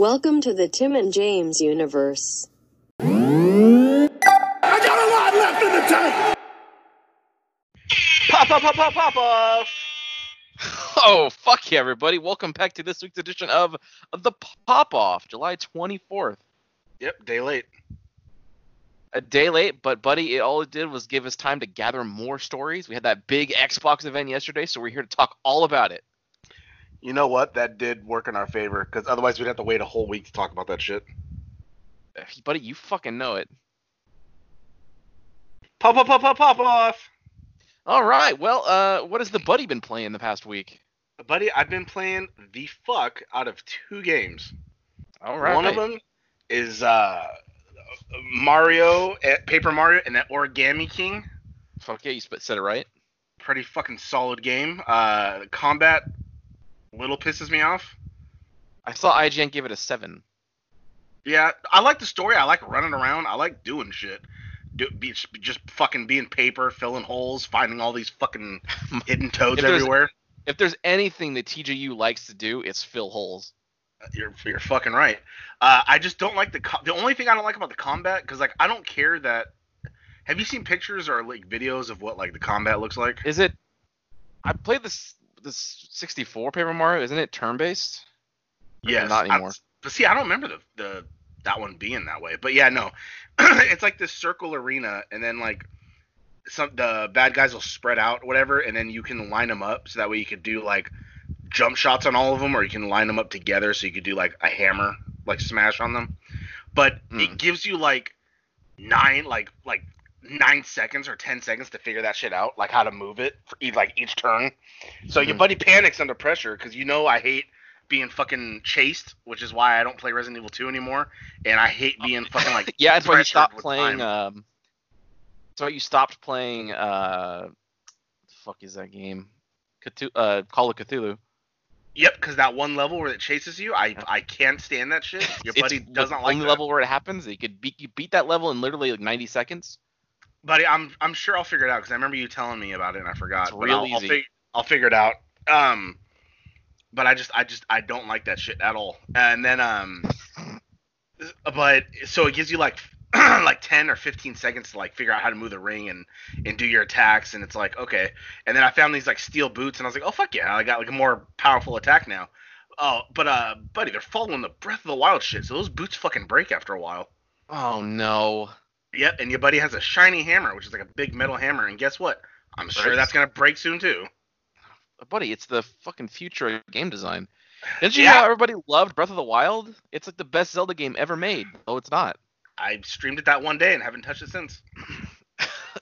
Welcome to the Tim and James universe. I got a lot left in the tank. Pop, pop, pop, pop, pop off. Oh, fuck yeah, everybody. Welcome back to this week's edition of The Pop Off, July 24th. Yep, day late. A day late, but buddy, it all it did was give us time to gather more stories. We had that big Xbox event yesterday, so we're here to talk all about it. You know what? That did work in our favor because otherwise we'd have to wait a whole week to talk about that shit. Buddy, you fucking know it. Pop, pop, pop, pop, pop off. All right, well, uh, what has the buddy been playing the past week? Buddy, I've been playing the fuck out of two games. All right. One of them is uh, Mario, eh, Paper Mario, and that Origami King. Fuck yeah, you said it right. Pretty fucking solid game. Uh, combat little pisses me off. I saw IGN give it a 7. Yeah, I like the story. I like running around. I like doing shit. Do, be, just fucking being paper, filling holes, finding all these fucking hidden toads If everywhere. If there's anything that TJU likes to do, it's fill holes. You're you're fucking right. Uh, I just don't like the co- the only thing I don't like about the combat because like I don't care that. Have you seen pictures or like videos of what like the combat looks like? Is it? I played this this 64 Paper Mario. Isn't it turn based? Yes, not I- anymore. but see, I don't remember the the that one being that way. But yeah, no, it's like this circle arena, and then like some the bad guys will spread out, whatever, and then you can line them up so that way you could do like jump shots on all of them, or you can line them up together so you could do like a hammer like smash on them. But Hmm. it gives you like nine like like nine seconds or ten seconds to figure that shit out, like how to move it for each, like each turn. So your Mhm. buddy panics under pressure because you know I hate being fucking chased, which is why I don't play Resident Evil 2 anymore, and I hate being fucking like Yeah, that's why you stopped playing. time. Um, that's why you stopped playing. Uh, the fuck is that game? Uh, Call of Cthulhu. Yep, because that one level where it chases you, I I can't stand that shit. Your buddy doesn't like only level where it happens. You could beat you beat that level in literally like 90 seconds. Buddy, I'm I'm sure I'll figure it out because I remember you telling me about it and I forgot. It's real I'll, I'll, easy. fig- I'll figure it out. Um, but I just I just I don't like that shit at all. And then um, but so it gives you like like 10 or 15 seconds to like figure out how to move the ring and and do your attacks and it's like okay and then i found these like steel boots and i was like oh fuck yeah i got like a more powerful attack now oh but uh buddy they're following the breath of the wild shit so those boots fucking break after a while Oh no. Yep, and your buddy has a shiny hammer, which is like a big metal hammer, and guess what? I'm sure Breaks. that's gonna break soon too. buddy, it's the fucking future of game design. Didn't you Yeah. know how everybody loved Breath of the Wild? It's like the best Zelda game ever made. Oh, it's not. I streamed it that one day and haven't touched it since.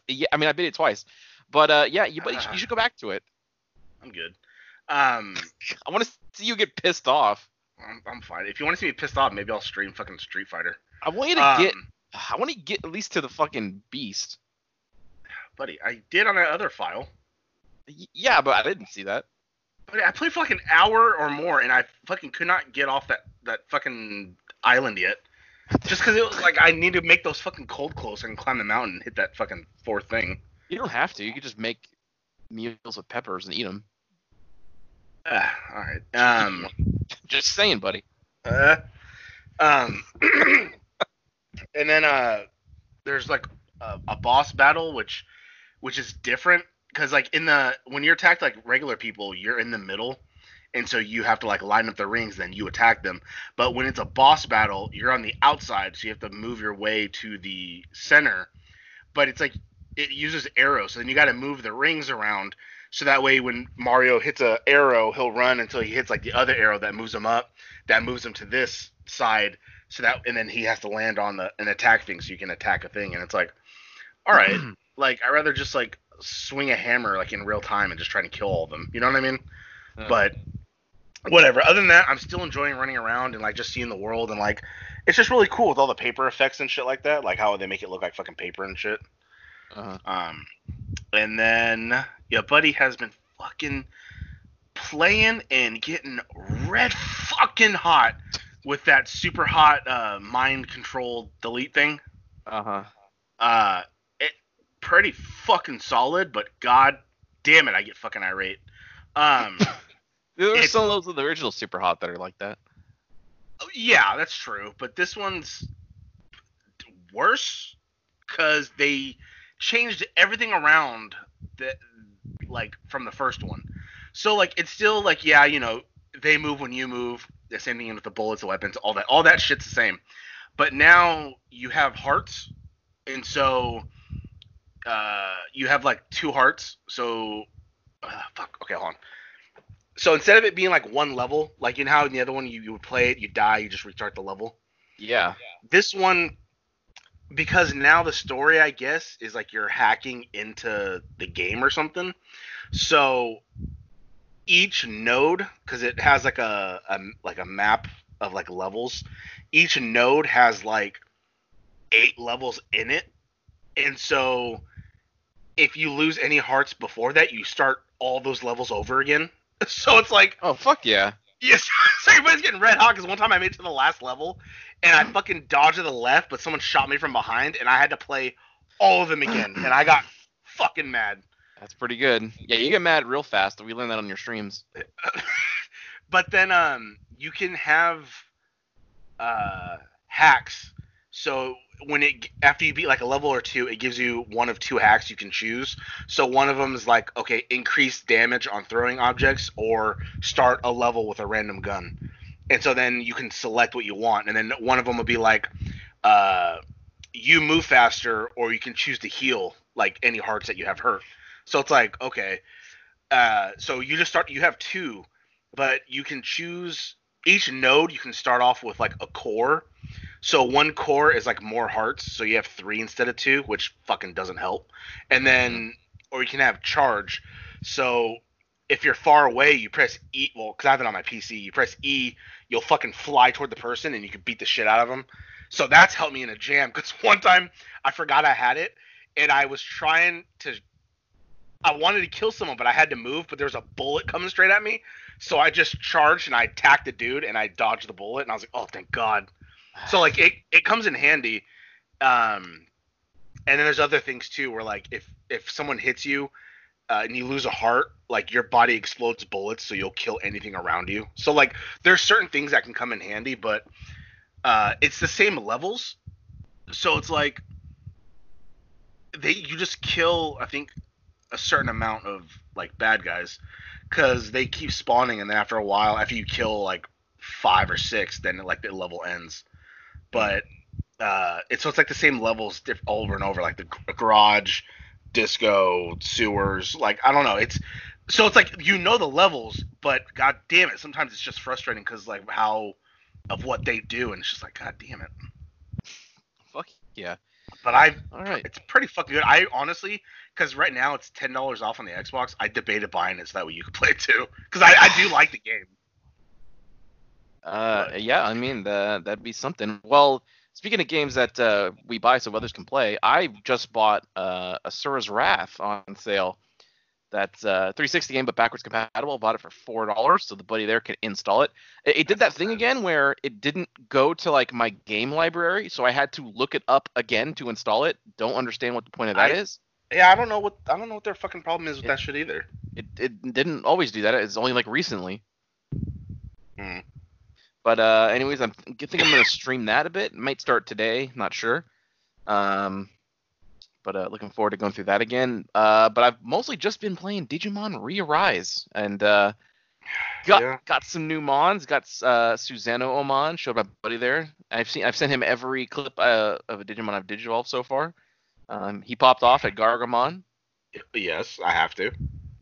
Yeah, I mean, I beat it twice, but uh, yeah, you, but you, should, you should go back to it. I'm good. Um, I want to see you get pissed off. I'm, I'm fine. If you want to see me pissed off, maybe I'll stream fucking Street Fighter. I want you to get. I want to get at least to the fucking beast. buddy, I did on that other file. Y- Yeah, but I didn't see that. Buddy, I played for like an hour or more, and I fucking could not get off that that fucking island yet. Just because it was like I need to make those fucking cold clothes and climb the mountain and hit that fucking fourth thing. You don't have to. You could just make meals with peppers and eat them. Ah, all right. Um. Just saying, buddy. Uh, um, and then uh, there's like a, a boss battle, which which is different because like in the when you're attacked like regular people, you're in the middle, and so you have to like line up the rings, then you attack them. But when it's a boss battle, you're on the outside, so you have to move your way to the center. But it's like it uses arrows, so then you got to move the rings around. So that way, when Mario hits a arrow, he'll run until he hits like the other arrow that moves him up that moves him to this side so that and then he has to land on the an attack thing so you can attack a thing. And it's like all right like i'd rather just like swing a hammer like in real time and just try to kill all of them. You know what i mean? Yeah. but whatever. Other than that i'm still enjoying running around and like just seeing the world and like it's just really cool with all the paper effects and shit like that like how they make it look like fucking paper and shit. Uh-huh. um, and then your buddy has been fucking playing and getting red fucking hot with that super hot uh, mind control delete thing. Uh huh. Uh, it pretty fucking solid, but god damn it, I get fucking irate. Um, There It's- some of those of the original Super Hot that are like that. Yeah, that's true. But this one's worse because they changed everything around that, like from the first one. So like it's still like yeah, you know, they move when you move. The same thing with the bullets, the weapons, all that. All that shit's the same. But now you have hearts, and so uh, you have like two hearts. So uh, fuck. Okay, hold on. So instead of it being like one level, like you know how in the other one you, you would play it, you die, you just restart the level. Yeah. This one, because now the story, I guess, is like you're hacking into the game or something. So each node, because it has like a, a like a map of like levels, each node has like eight levels in it, and so if you lose any hearts before that, you start all those levels over again. So it's like Oh fuck yeah. Yes, so everybody's getting red hot because one time I made it to the last level and I fucking dodged to the left, but someone shot me from behind and I had to play all of them again, and I got fucking mad. That's pretty good. Yeah, you get mad real fast. We learned that on your streams. but then um, you can have uh, hacks. So when it after you beat like a level or two, it gives you one of two hacks you can choose. So one of them is like okay, increase damage on throwing objects or start a level with a random gun. And so then you can select what you want, and then one of them will be like, uh, you move faster, or you can choose to heal like any hearts that you have hurt. So it's like okay, uh, so you just start. You have two, but you can choose each node. You can start off with like a core. So one core is like more hearts, so you have three instead of two, which fucking doesn't help. And then, or you can have charge. So if you're far away, you press E. Well, because I have it on my PC, you press E, you'll fucking fly toward the person and you can beat the shit out of them. So that's helped me in a jam. Because one time I forgot I had it, and I was trying to. I wanted to kill someone, but I had to move. But there was a bullet coming straight at me, so I just charged and I attacked the dude and I dodged the bullet. And I was like, oh, thank God. So like it, it comes in handy. Um, and then there's other things too, where like if if someone hits you uh, and you lose a heart, like your body explodes bullets, so you'll kill anything around you. So like there's certain things that can come in handy, but uh, it's the same levels. So it's like they you just kill I think a certain amount of like bad guys because they keep spawning, and then after a while, after you kill like five or six, then like the level ends. But uh, it's so it's like the same levels diff- over and over, like the g- garage, disco, sewers. Like I don't know, it's so it's like you know the levels, but god damn it, sometimes it's just frustrating because like how of what they do, and it's just like god damn it. Fuck yeah. But I, All right. it's pretty fucking good. I honestly, because right now it's ten dollars off on the Xbox. I debated buying it so that way you could play it too, because I, I do like the game. Uh, yeah, I mean the, that'd be something. Well, speaking of games that uh, we buy so others can play, I just bought uh, Asura's Wrath on sale. That's a 360 game, but backwards compatible. Bought it for four dollars, so the buddy there could install it. it. It did that thing again where it didn't go to like my game library, so I had to look it up again to install it. Don't understand what the point of that I- is. Yeah, I don't know what I don't know what their fucking problem is with Yeah. that shit either. It it didn't always do that. It's only like recently. Hmm. But uh, anyways, I'm I think I'm gonna stream that a bit. Might start today. Not sure. Um, but uh, looking forward to going through that again. Uh, but I've mostly just been playing Digimon Re-Arise and uh, got Yeah. got some new mons. Got uh, Susanoomon. Showed my buddy there. I've seen I've sent him every clip uh, of a Digimon I've digivolved so far. Um, he popped off at Gargomon. Yes, I have to.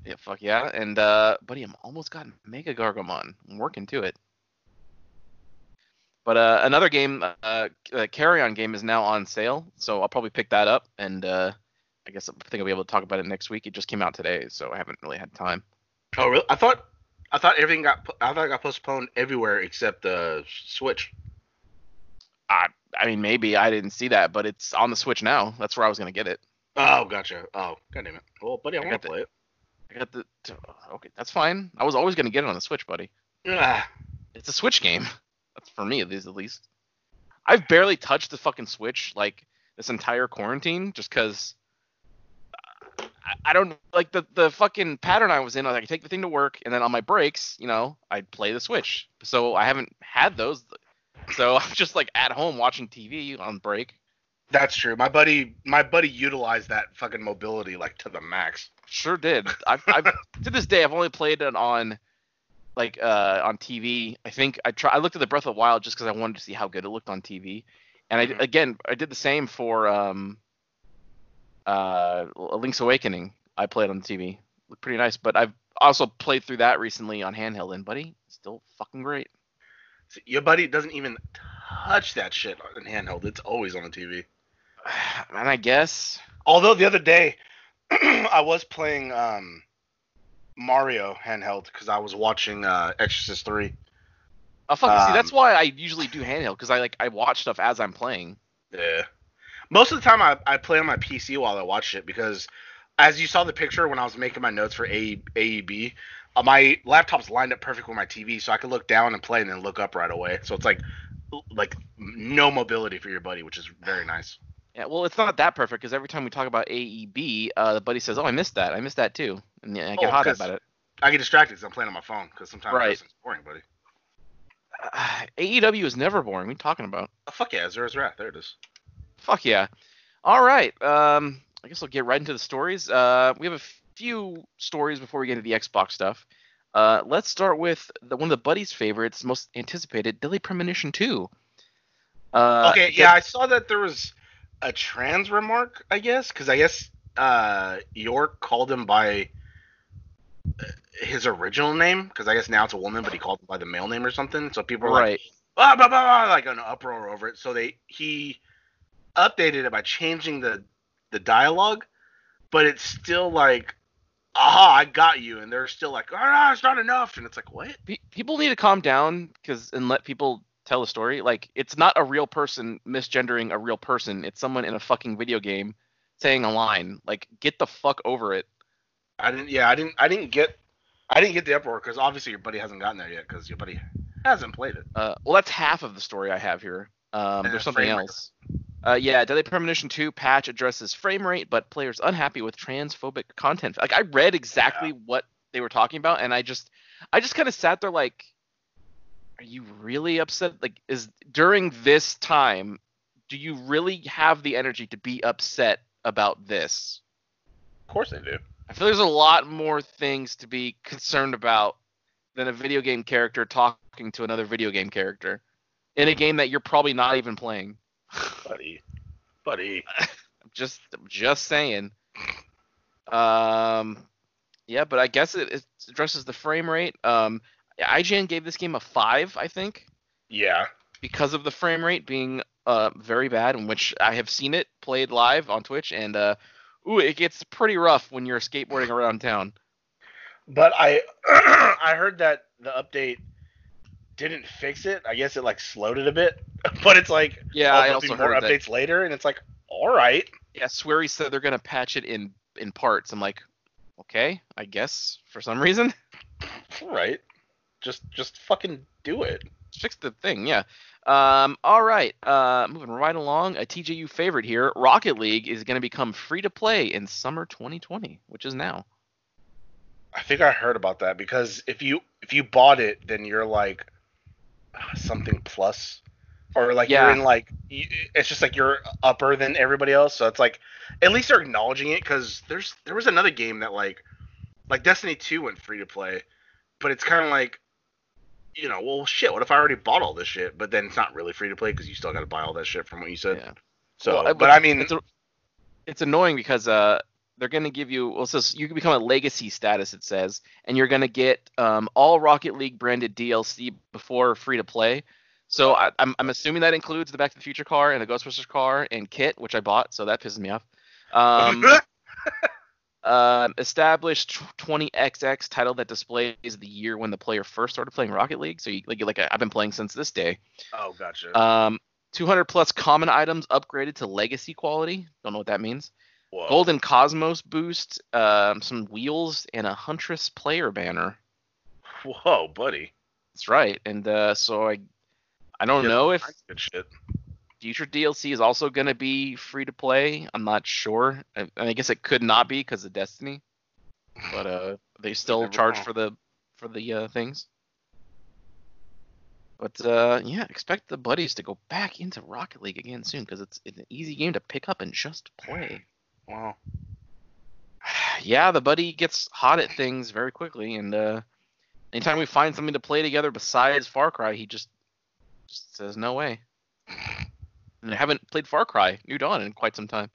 Yeah, fuck yeah. And uh buddy, I'm almost got Mega Gargomon. I'm working to it. But uh another game, uh, uh Carrion game is now on sale, so I'll probably pick that up and uh I guess I think I'll be able to talk about it next week. It just came out today, so I haven't really had time. Oh really? I thought I thought everything got I thought it got postponed everywhere except the Switch. I I mean maybe I didn't see that, but it's on the Switch now. That's where I was gonna get it. Oh, gotcha. Oh, god damn it. Well, buddy, I, I want to play it. I got the okay, that's fine. I was always gonna get it on the Switch, buddy. Ah, It's a Switch game. That's for me, at least. At least. I've barely touched the fucking Switch like this entire quarantine, just because. I, I don't like the the fucking pattern I was in. I could take the thing to work, and then on my breaks, you know, I'd play the Switch. So I haven't had those. so I'm just like at home watching TV on break. That's true. My buddy, my buddy utilized that fucking mobility like to the max. Sure did. I've, I've to this day I've only played it on like uh on TV. I think I try I looked at the Breath of the Wild just because I wanted to see how good it looked on TV. And I Mhm. again I did the same for um uh Link's Awakening. I played on the TV. Looked pretty nice, but I've also played through that recently on handheld and buddy, still fucking great. Your buddy doesn't even touch that shit on handheld. It's always on the TV. And I guess Although the other day, I was playing um, Mario handheld because I was watching uh, Exorcist Three. Oh fuck! see, Um, that's why I usually do handheld because I like I watch stuff as I'm playing. Yeah. Most of the time, I, I play on my PC while I watch it because, as you saw the picture when I was making my notes for A, AEW, uh, my laptop's lined up perfect with my TV, so I can look down and play and then look up right away. So it's like, like no mobility for your buddy, which is very nice. Yeah, well, it's not that perfect because every time we talk about AEW, uh, the buddy says, "Oh, I missed that. I missed that too," and yeah, I get Oh, hot about it. I get distracted because I'm playing on my phone because sometimes Right. it's boring, buddy. Uh, AEW is never boring. What are you talking about? Oh, fuck yeah, Asura's Wrath. There it is. Fuck yeah. All right. Um, I guess I'll get right into the stories. Uh, we have a few stories before we get into the Xbox stuff. Uh, let's start with the, one of the buddies' favorites, most anticipated, Deadly Premonition 2. Uh, okay, yeah, I saw that there was a trans remark, I guess, because I guess uh, York called him by his original name, because I guess now it's a woman, but he called him by the male name or something. So people were like, right. blah, blah, blah, blah, like an uproar over it. So they he updated it by changing the the dialogue, but it's still like, aha, I got you, and they're still like, no, it's not enough, and it's like, what? Pe- people need to calm down because and let people tell a story. Like it's not a real person misgendering a real person. It's someone in a fucking video game saying a line. Like get the fuck over it. I didn't. Yeah, I didn't. I didn't get. I didn't get the uproar because obviously your buddy hasn't gotten there yet because your buddy hasn't played it. Uh, well, that's half of the story I have here. Um, there's something else. Uh, yeah, Deadly Premonition 2 patch addresses frame rate, but players unhappy with transphobic content. Like I read exactly what they were talking about, and I just, I just kind of sat there like, are you really upset? Like, is during this time, do you really have the energy to be upset about this? Of course they do. I feel there's a lot more things to be concerned about than a video game character talking to another video game character in a game that you're probably not even playing. Buddy, buddy. I'm just I'm just saying. Um, yeah, but I guess it, it addresses the frame rate. Um, IGN gave this game a five, I think, Yeah. because of the frame rate being uh very bad. In which I have seen it played live on Twitch, and uh, ooh, it gets pretty rough when you're skateboarding around town. But I I heard that the update didn't fix it. I guess it like slowed it a bit. But it's like Yeah, oh, I there'll also more heard that. updates later, and it's like, all right. Yeah, Swery said they're gonna patch it in in parts. I'm like, okay, I guess for some reason. All right. Just just fucking do it. fix the thing, yeah. Um, all right, uh, moving right along. A TJU favorite here, Rocket League is going to become free to play in summer 2020, which is now. I think I heard about that because if you if you bought it, then you're like uh, something plus, or like Yeah. you're in like you, it's just like you're upper than everybody else. So it's like at least they're acknowledging it because there's there was another game that like like Destiny 2 went free to play, but it's kind of like you know well shit what if I already bought all this shit but then it's not really free to play because you still got to buy all that shit from what you said. Yeah. So Well, I- but I mean it's, a, it's annoying because uh, they're going to give you well, it says you can become a legacy status. It says, and you're going to get um, all Rocket League branded DLC before free to play. So I, I'm I'm assuming that includes the Back to the Future car and the Ghostbusters car and kit, which I bought. So that pisses me off. Um, um, established 20XX title that displays the year when the player first started playing Rocket League. So you like like I've been playing since this day. oh gotcha. Um, 200 plus common items upgraded to legacy quality. Don't know what that means. Whoa. Golden Cosmos boost, um, some wheels, and a Huntress player banner. Whoa, buddy. That's right. And uh, so I, I don't know if good shit. Future DLC is also going to be free to play. I'm not sure. I, I guess it could not be because of Destiny, but uh, they still charge know. for the for the uh, things. But uh, yeah, expect the buddies to go back into Rocket League again soon because it's, it's an easy game to pick up and just play. Wow. yeah, the buddy gets hot at things very quickly, and uh, anytime we find something to play together besides Far Cry, he just, just says no way. And I haven't played Far Cry New Dawn in quite some time.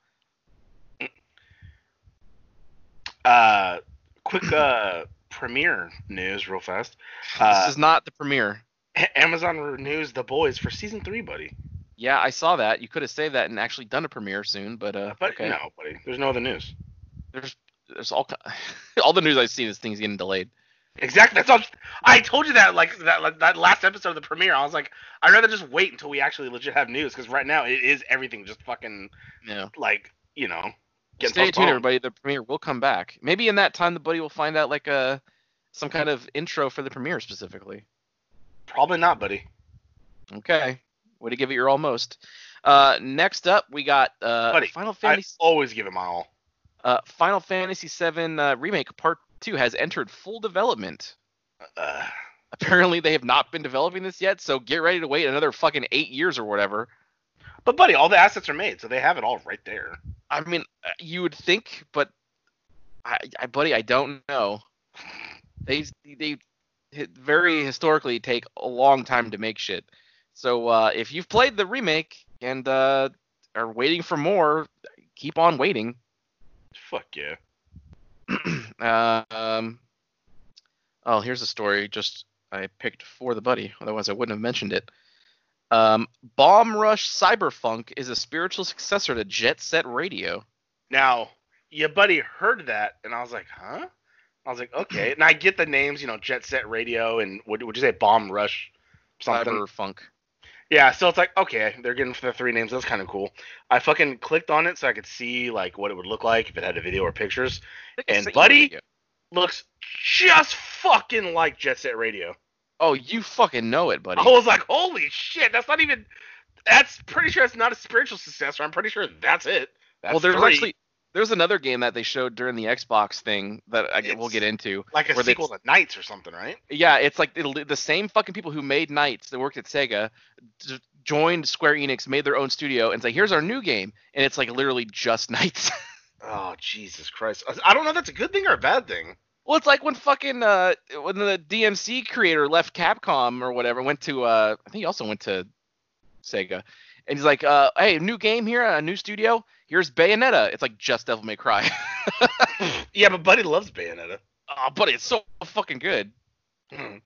uh, quick uh premiere news, real fast. Uh, this is not the premiere. Amazon renews The Boys for season three, buddy. Yeah, I saw that. You could have saved that and actually done a premiere soon, but uh, But okay. no, buddy. There's no other news. There's there's all all the news I've seen is things getting delayed. Exactly. That's all. I told you that like that like, that last episode of the premiere. I was like, I'd rather just wait until we actually legit have news because right now it is everything just fucking Yeah. like you know. getting Stay tuned, everybody. The premiere will come back. Maybe in that time, the buddy will find out like a some kind of intro for the premiere specifically. Probably not, buddy. Okay, way to give it your almost. Uh, next up, we got uh, Buddy, Final I Fantasy always give it my all. uh, Final Fantasy VII uh, remake Part Two has entered full development. Uh, Apparently, they have not been developing this yet, so get ready to wait another fucking eight years or whatever. but buddy, all the assets are made, so they have it all right there. I mean, you would think, but I, I buddy, I don't know. They they very historically take a long time to make shit. So uh, if you've played the remake and uh, are waiting for more, keep on waiting. Fuck yeah. Um, oh, here's a story just I picked for the buddy. Otherwise, I wouldn't have mentioned it. Um, Bomb Rush Cyberfunk is a spiritual successor to Jet Set Radio. Now, your buddy heard that, and I was like, huh? I was like, okay. And I get the names, you know, Jet Set Radio and would would you say Bomb Rush something? Cyberfunk. Yeah, so it's like, okay, they're getting the three names. That's kind of cool. I fucking clicked on it so I could see like what it would look like if it had a video or pictures. I think I And sent you the Buddy? Looks just fucking like Jet Set Radio. Oh, you fucking know it, buddy. I was like, holy shit, that's not even. That's pretty sure it's not a spiritual successor. I'm pretty sure that's it. That's well, there's three. actually there's another game that they showed during the Xbox thing that I, we'll get into. like a where they- sequel to NiGHTS or something, right? Yeah, it's like it'll, the same fucking people who made NiGHTS that worked at Sega d- joined Square Enix, made their own studio, and say, "Here's our new game," and it's like literally just NiGHTS. Oh Jesus Christ! I don't know if that's a good thing or a bad thing. well, it's like when fucking uh when the DMC creator left Capcom or whatever, went to uh I think he also went to Sega, and he's like, uh, "Hey, new game here, a new studio. Here's Bayonetta." It's like just Devil May Cry. Yeah, but Buddy loves Bayonetta. oh, buddy, it's so fucking good. Hmm.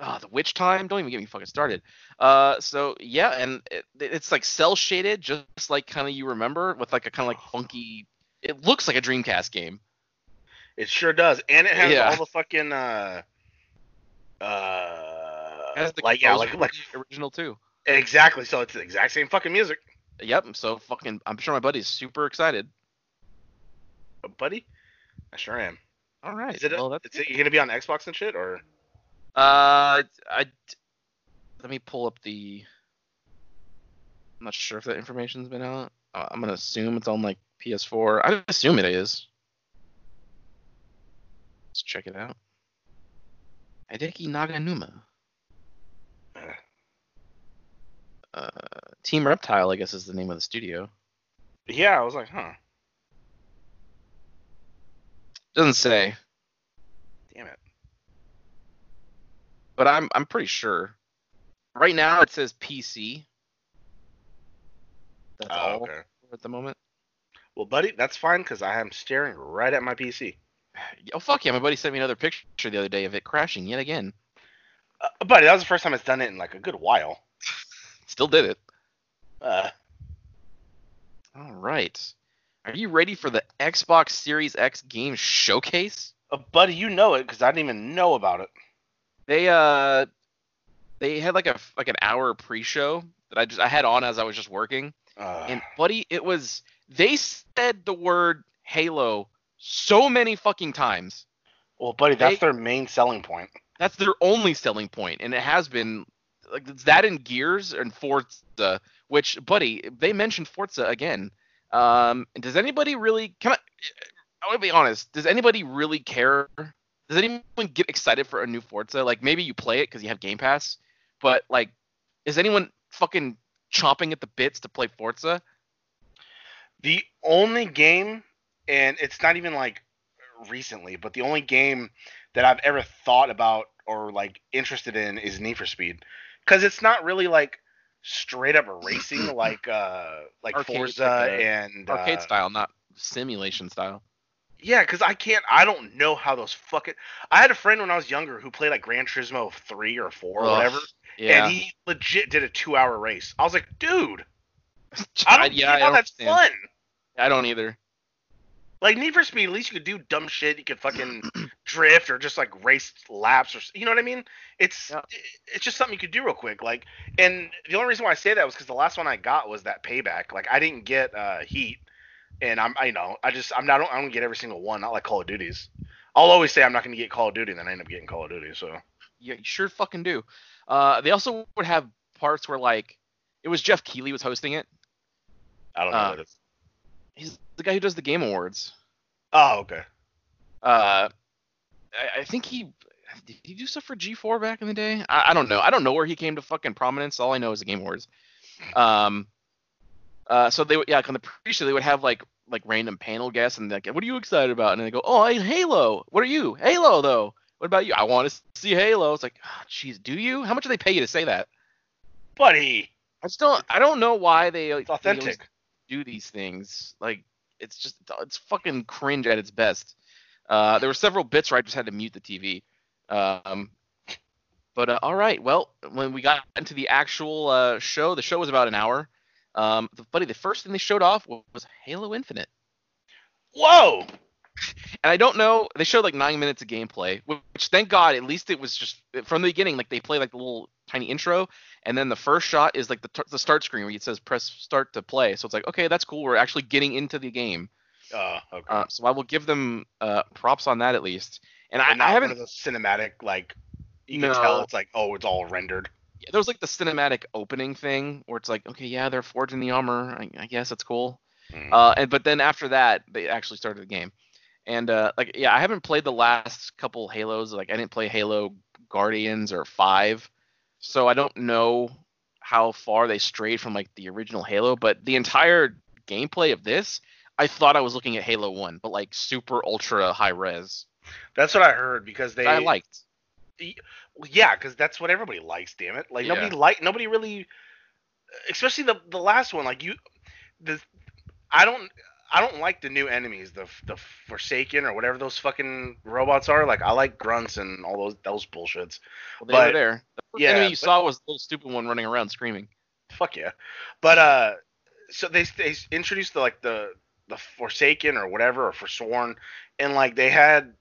Oh, the witch time! Don't even get me fucking started. Uh, so yeah, and it, it's like cell shaded, just like kind of you remember, with like a kind of like funky. It looks like a Dreamcast game. It sure does, and it has Yeah. all the fucking uh, uh, It has the like yeah, like like the original too. exactly. So it's the exact same fucking music, Yep. So fucking, I'm sure my buddy's super excited. Buddy. I sure am. All right. Is it? A, well, is it you gonna be on Xbox and shit or? Uh, I let me pull up the. I'm not sure if that information's been out. Uh, I'm gonna assume it's on like PS4. I assume it is. Let's check it out. Hideki Naganuma. Uh, Uh, Team Reptile, I guess, is the name of the studio. yeah, I was like, huh. Doesn't say, Damn it. but I'm I'm pretty sure. Right now it says PC. That's Oh, all okay. at the moment. Well, buddy, that's fine because I am staring right at my PC. Oh fuck yeah! My buddy sent me another picture the other day of it crashing yet again. Uh, buddy, that was the first time it's done it in like a good while. Still did it. Uh, All right. Are you ready for the Xbox Series X game showcase? uh, buddy, you know it because I didn't even know about it. They uh they had like a like an hour pre-show that I just I had on as I was just working. Uh, And buddy, it was they said the word Halo so many fucking times. well, buddy, that's they- their main selling point. That's their only selling point, and it has been like that in Gears and Forza. Which, buddy, they mentioned Forza again. Um, does anybody really? Can I? I want to be honest. Does anybody really care? Does anyone get excited for a new Forza? Like maybe you play it because you have Game Pass, but like, is anyone fucking chomping at the bits to play Forza? The only game, and it's not even like recently, but the only game that I've ever thought about or like interested in is Need for Speed, because it's not really like straight up racing like uh like Arcade, Forza like a and Arcade uh, style, not simulation style. Yeah, because I can't. I don't know how those fucking. I had a friend when I was younger who played like Gran Turismo three or four or Ugh, whatever, Yeah. and he legit did a two hour race. I was like, dude, I don't yeah, how don't that's understand. fun. I don't either. Like Need for Speed, at least you could do dumb shit. You could fucking drift or just like race laps or you know what I mean. It's Yeah. it's just something you could do real quick. Like, and the only reason why I say that was because the last one I got was that payback. Like, I didn't get uh, Heat, and I'm I know I just I'm not I don't get every single one. Not like Call of Duties. I'll always say I'm not going to get Call of Duty, and then I end up getting Call of Duty. So Yeah, you sure fucking do. Uh, they also would have parts where like it was Geoff Keighley was hosting it. I don't know. Uh, what it is. He's the guy who does the Game Awards. Oh, okay. Uh, I, I think he did he do stuff for G4 back in the day. I, I don't know. I don't know where he came to fucking prominence. All I know is the Game Awards. Um, uh, so they would yeah on the pre-show they would have like like random panel guests and like what are you excited about and they go oh I Halo. What are you Halo though? What about you? I want to see Halo. It's like oh, jeez, do you? How much do they pay you to say that? Buddy, I just don't. I don't know why they it's they always authentic. Do these things. Like it's just it's fucking cringe at its best. Uh, there were several bits where I just had to mute the TV. Um, but uh, all right, well, when we got into the actual uh, show, the show was about an hour. Um, the, buddy, the first thing they showed off was, was Halo Infinite, Whoa. and I don't know. They showed like nine minutes of gameplay, which thank God, at least it was just from the beginning. Like they play like the little tiny intro, and then the first shot is like the t- the start screen where it says press start to play. So it's like okay, that's cool. We're actually getting into the game. Uh, okay. Uh, so I will give them uh, props on that at least. And I, And I haven't. those cinematic like you No. can tell it's like oh it's all rendered. There was like the cinematic opening thing where it's like, okay, yeah, they're forging the armor. I, I guess that's cool. Mhm. Uh, and but then after that, they actually started the game. And uh, like, yeah, I haven't played the last couple Halos. Like, I didn't play Halo Guardians or Five, so I don't know how far they strayed from like the original Halo. But the entire gameplay of this, I thought I was looking at Halo One, but like super ultra high res. That's what I heard because they I liked. Yeah, because that's what everybody likes. Damn it! Like Yeah. nobody like nobody really, especially the the last one. Like you, the I don't I don't like the new enemies, the the Forsaken or whatever those fucking robots are. Like I like grunts and all those those bullshits. Well, they But- were there. The first yeah, enemy you but- saw was the little stupid one running around screaming. Fuck yeah. But uh, so they they introduced the like the the Forsaken or whatever or Forsworn, and like they had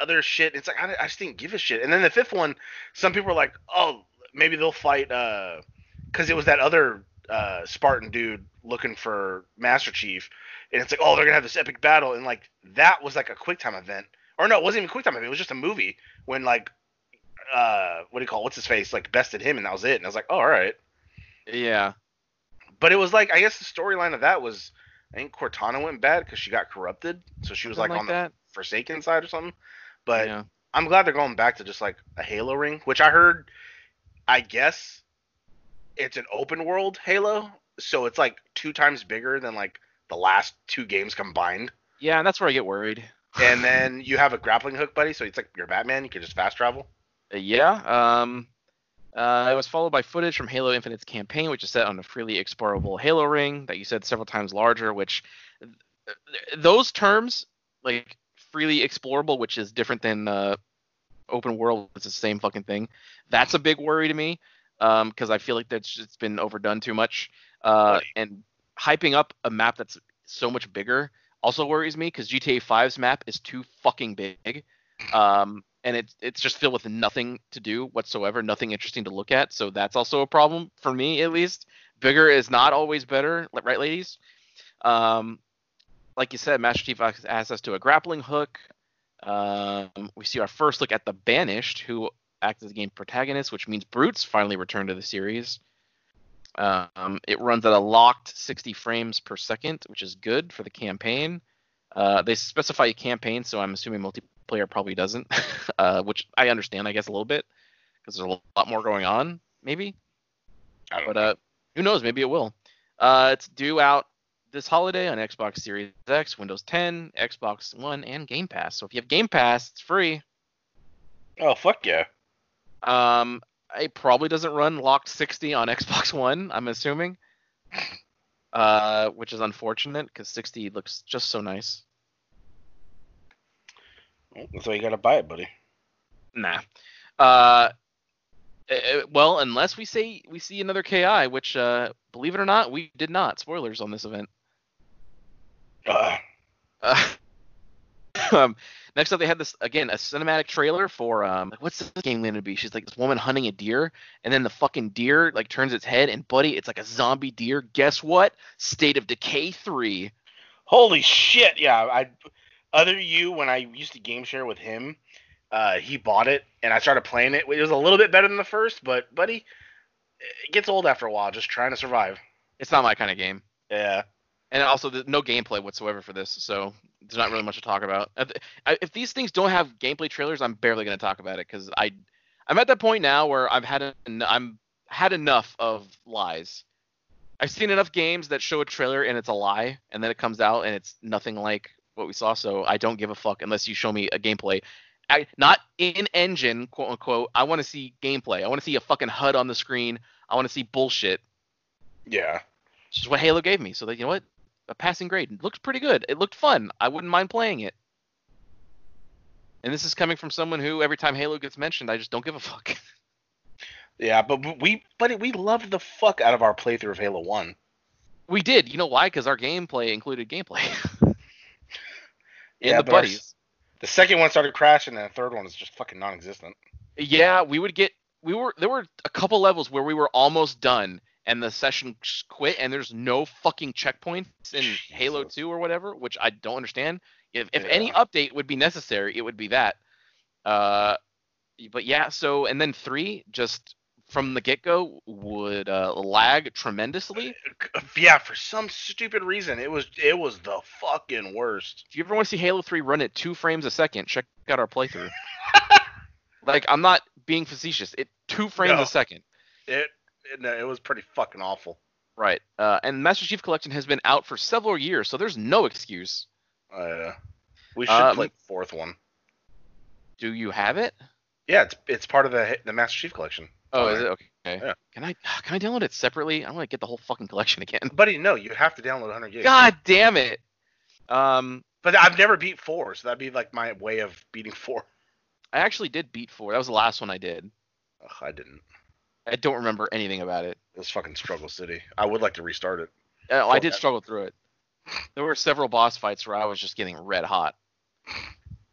other shit. It's like I, I just didn't give a shit. And then the fifth one, some people were like, oh, maybe they'll fight uh, because it was that other uh Spartan dude looking for Master Chief, and it's like, oh, they're gonna have this epic battle, and like that was like a quick time event, or no, it wasn't even quick time event. It was just a movie when like uh, what do you call it? what's his face like bested him, and that was it. And I was like, oh, all right. Yeah. But it was like I guess the storyline of that was I think Cortana went bad because she got corrupted, so she was like, on that. the Forsaken side or something. But yeah. I'm glad they're going back to just like a Halo ring, which I heard. I guess it's an open world Halo, so it's like two times bigger than like the last two games combined. Yeah, and that's where I get worried. And then you have a grappling hook, buddy, so it's like you're Batman. You can just fast travel. Uh, yeah. Um, uh, it was followed by footage from Halo Infinite's campaign, which is set on a freely explorable Halo ring that you said several times larger. Which th- th- those terms, like freely explorable, which is different than uh, open world, it's the same fucking thing. That's a big worry to me because I feel like that's just been overdone too much. Uh, Right. and hyping up a map that's so much bigger also worries me because GTA 5's map is too fucking big. Um, and it's it's just filled with nothing to do whatsoever, nothing interesting to look at. So that's also a problem for me, at least. Bigger is not always better, right, ladies? Um, like you said, Master Chief has access to a grappling hook. Um, we see our first look at the Banished, who act as the game protagonist, which means Brutes finally returned to the series. Um, it runs at a locked 60 frames per second, which is good for the campaign. Uh, they specify a campaign, so I'm assuming multiplayer probably doesn't, uh, which I understand, I guess, a little bit, because there's a lot more going on, maybe. I don't But know. uh, who knows? Maybe it will. Uh, it's due out this holiday on Xbox Series X, Windows 10, Xbox One, and Game Pass. So if you have Game Pass, it's free. oh fuck yeah. Um, it probably doesn't run locked 60 on Xbox One. I'm assuming. Uh, which is unfortunate because 60 looks just so nice. That's why you gotta buy it, buddy. Nah. Uh, eh, well, unless we say we see another KI, which, uh, believe it or not, we did not. Spoilers on this event. Uh, Uh, um, next up, they had this again a cinematic trailer for um, what's this game going to be? She's like this woman hunting a deer, and then the fucking deer like turns its head, and buddy, it's like a zombie deer. Guess what? State of Decay three. holy shit, yeah. I other you when I used to game share with him, uh, he bought it and I started playing it. It was a little bit better than the first, but buddy, it gets old after a while just trying to survive. It's not my kind of game, Yeah. And also there's no gameplay whatsoever for this, so there's not really much to talk about. If, if these things don't have gameplay trailers, I'm barely going to talk about it because I I'm at that point now where I've had en- I'm had enough of lies. I've seen enough games that show a trailer and it's a lie, and then it comes out and it's nothing like what we saw. So I don't give a fuck unless you show me a gameplay. I, not in engine, quote unquote. I want to see gameplay. I want to see a fucking HUD on the screen. I want to see bullshit. Yeah. Which is what Halo gave me. So that you know what, a passing grade. It looked pretty good. It looked fun. I wouldn't mind playing it. And this is coming from someone who every time Halo gets mentioned, I just don't give a fuck. Yeah, but we buddy, we loved the fuck out of our playthrough of Halo 1. we did. You know why? Because our gameplay included gameplay. and Yeah, the but our buddies. The second one started crashing and the third one is just fucking non-existent. Yeah, we would get. We were there were a couple levels where we were almost done, and the session quit, and there's no fucking checkpoints in Halo 2 or whatever, which I don't understand. If if any update would be necessary, it would be that. Uh, but yeah. So and then three just from the get go would uh, lag tremendously. Yeah, for some stupid reason, it was it was the fucking worst. If you ever want to see Halo 3 run at two frames a second, check out our playthrough. like I'm not being facetious. It two frames No. a second. It, no, it was pretty fucking awful. Right. Uh, and Master Chief Collection has been out for several years, so there's no excuse. Uh, we should Um, play the fourth one. Do you have it? Yeah, it's it's part of the the Master Chief collection. Oh, on is it okay? Yeah. Can I can I download it separately? I want to get the whole fucking collection again. Buddy, no, you have to download 100 gigs. God damn it. Um, But I've never beat four, so that'd be like my way of beating four. I actually did beat four. That was the last one I did. Ugh, I didn't. I don't remember anything about it. It was fucking Struggle City. I would like to restart it. Oh, I did struggle through it. There were several boss fights where I was just getting red hot.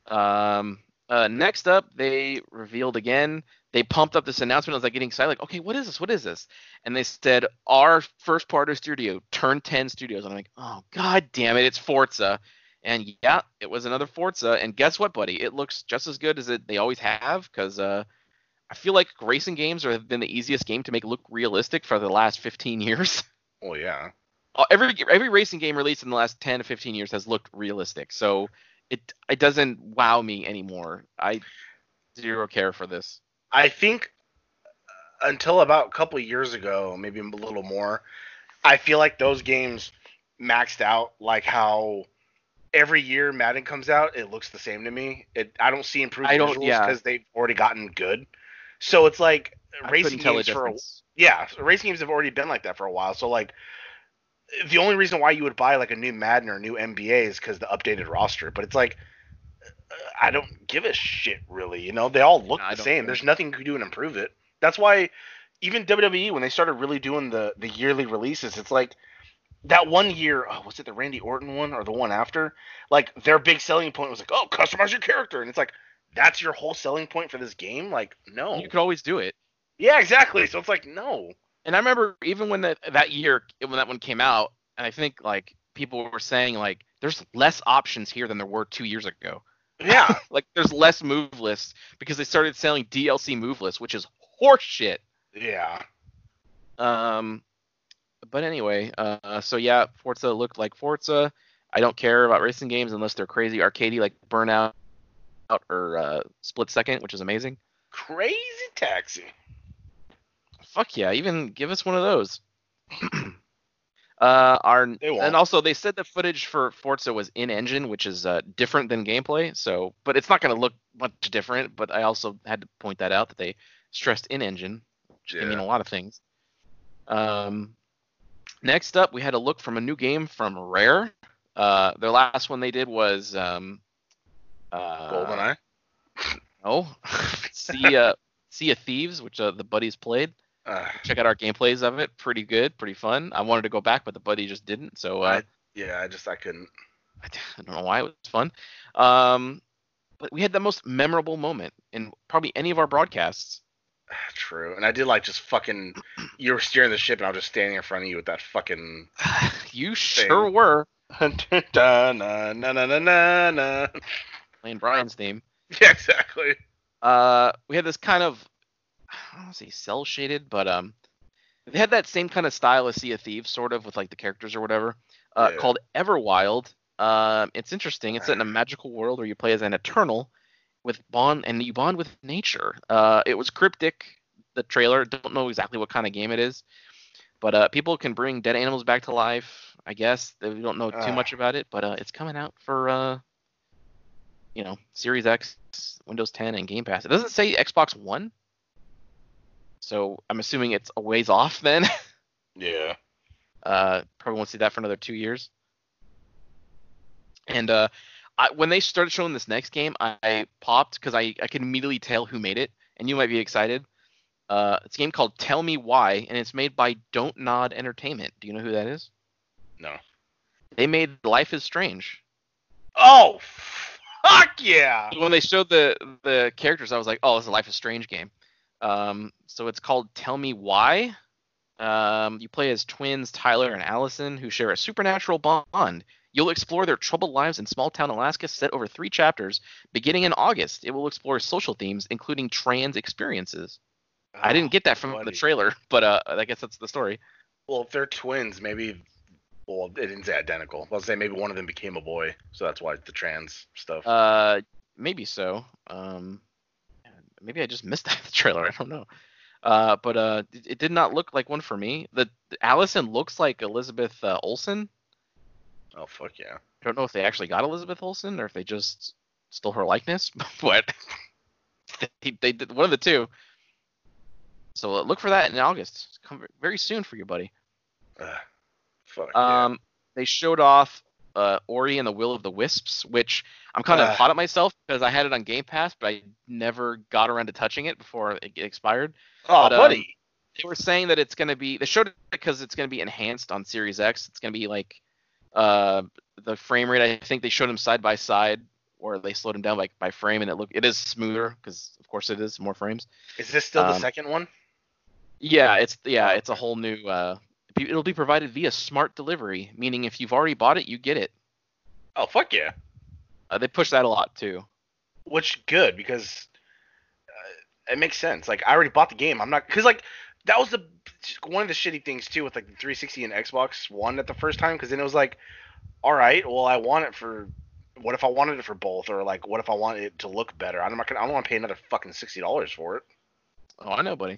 Um, uh, next up, they revealed again. They pumped up this announcement. I was like getting excited, like, okay, what is this? What is this? And they said our first party studio, Turn 10 Studios. And I'm like, oh god damn it, it's Forza. And yeah, it was another Forza. And guess what, buddy? It looks just as good as it they always have. Because uh, I feel like racing games have been the easiest game to make look realistic for the last 15 years. Oh yeah. Uh, every every racing game released in the last 10 to 15 years has looked realistic. So it it doesn't wow me anymore. I zero care for this. I think uh, until about a couple years ago, maybe a little more, I feel like those games maxed out like how every year Madden comes out, it looks the same to me. It I don't see improved I don't- visuals yeah. because they've already gotten good. So it's like I racing games for a, yeah, racing games have already been like that for a while. So like the only reason why you would buy like a new Madden or a new NBA is because the updated roster. But it's like uh, I don't give a shit really. You know, they all look I the same. There's nothing you can do to improve it. That's why even WWE when they started really doing the the yearly releases, it's like that one year, oh, was it the Randy Orton one or the one after? Like their big selling point was like, oh, customize your character, and it's like that's your whole selling point for this game. Like, no. You could always do it. Yeah, exactly. So it's like, no. And I remember even when that that year when that one came out, and I think like people were saying like there's less options here than there were two years ago. Yeah. Like there's less move lists because they started selling DLC move lists, which is horseshit. yeah. Um, but anyway, uh, so yeah, Forza looked like Forza. I don't care about racing games unless they're crazy arcadey like Burnout or uh, Split Second, which is amazing. Crazy taxi. Fuck yeah, even give us one of those. uh, our and also they said the footage for Forza was in engine, which is uh, different than gameplay. So, but it's not going to look much different. But I also had to point that out that they stressed in engine, which can mean a lot of things. Um, next up, we had a look from a new game from Rare. Uh, their last one they did was um, uh, GoldenEye. No, Sea uh, Sea of Thieves, which uh, the buddies played. Uh, Check out our gameplays of it. Pretty good, pretty fun. I wanted to go back, but the buddy just didn't. So uh, yeah, I just I couldn't. I don't know why it was fun. Um, but we had the most memorable moment in probably any of our broadcasts. True, and I did like just fucking. You were steering the ship, and I was just standing in front of you with that fucking. you sure were na, na, na, na, na. Playing Brian's theme. Yeah, exactly. Uh, we had this kind of I don't want to say cel shaded, but um, they had that same kind of style as Sea of Thieves, sort of with like the characters or whatever. Uh, Yeah. called Everwild. Um, it's interesting. It's set in a magical world where you play as an Eternal with bond, and you bond with nature. Uh, it was cryptic. The trailer don't know exactly what kind of game it is, but uh, people can bring dead animals back to life. I guess they don't know too Ah. much about it, but uh, it's coming out for uh, you know, Series X, Windows 10, and Game Pass. It doesn't say Xbox One, so I'm assuming it's a ways off then. Yeah. uh, probably won't see that for another two years. And uh, I, when they started showing this next game, I, I popped because I, I could immediately tell who made it, and you might be excited. Uh, it's a game called Tell Me Why, and it's made by Don't Nod Entertainment. Do you know who that is? No. They made Life is Strange. Oh, fuck yeah! when they showed the the characters, I was like, oh, it's a Life is Strange game. Um, so it's called Tell Me Why. Um, you play as twins Tyler and Allison, who share a supernatural bond. You'll explore their troubled lives in small town Alaska, set over three chapters. Beginning in August, it will explore social themes, including trans experiences. I didn't get that from the trailer, but uh, I guess that's the story. Well, if they're twins, maybe. Well, it didn't say identical. I'll say maybe one of them became a boy, so that's why the trans stuff. Uh, maybe so. Um, maybe I just missed that trailer. I don't know. Uh, but uh, it, it did not look like one for me. The Allison looks like Elizabeth uh, Olsen. oh fuck yeah! I don't know if they actually got Elizabeth Olsen or if they just stole her likeness, but they, they did one of the two. So uh, look for that in August. It's come very soon for you, buddy. Fuck yeah. Um, they showed off uh, Ori and the Will of the Wisps, which I'm kind of Ah. hot at myself because I had it on Game Pass, but I never got around to touching it before it expired. Oh, but, um, buddy. They were saying that it's going to be. They showed it because it's going to be enhanced on Series X. It's going to be like uh, the frame rate. I think they showed them side by side, or they slowed them down like by frame, and it look it is smoother because of course it is more frames. Is this still the um, second one? Yeah, it's yeah, it's a whole new. Uh, it'll be provided via smart delivery, meaning if you've already bought it, you get it. Oh, fuck yeah! Uh, they push that a lot too. Which good because uh, it makes sense. Like I already bought the game. I'm not because like that was the one of the shitty things too with like the 360 and Xbox One at the first time because then it was like, all right, well I want it for. What if I wanted it for both, or like, what if I want it to look better? I'm not gonna. I don't want to pay another fucking sixty dollars for it. Oh, I know, buddy.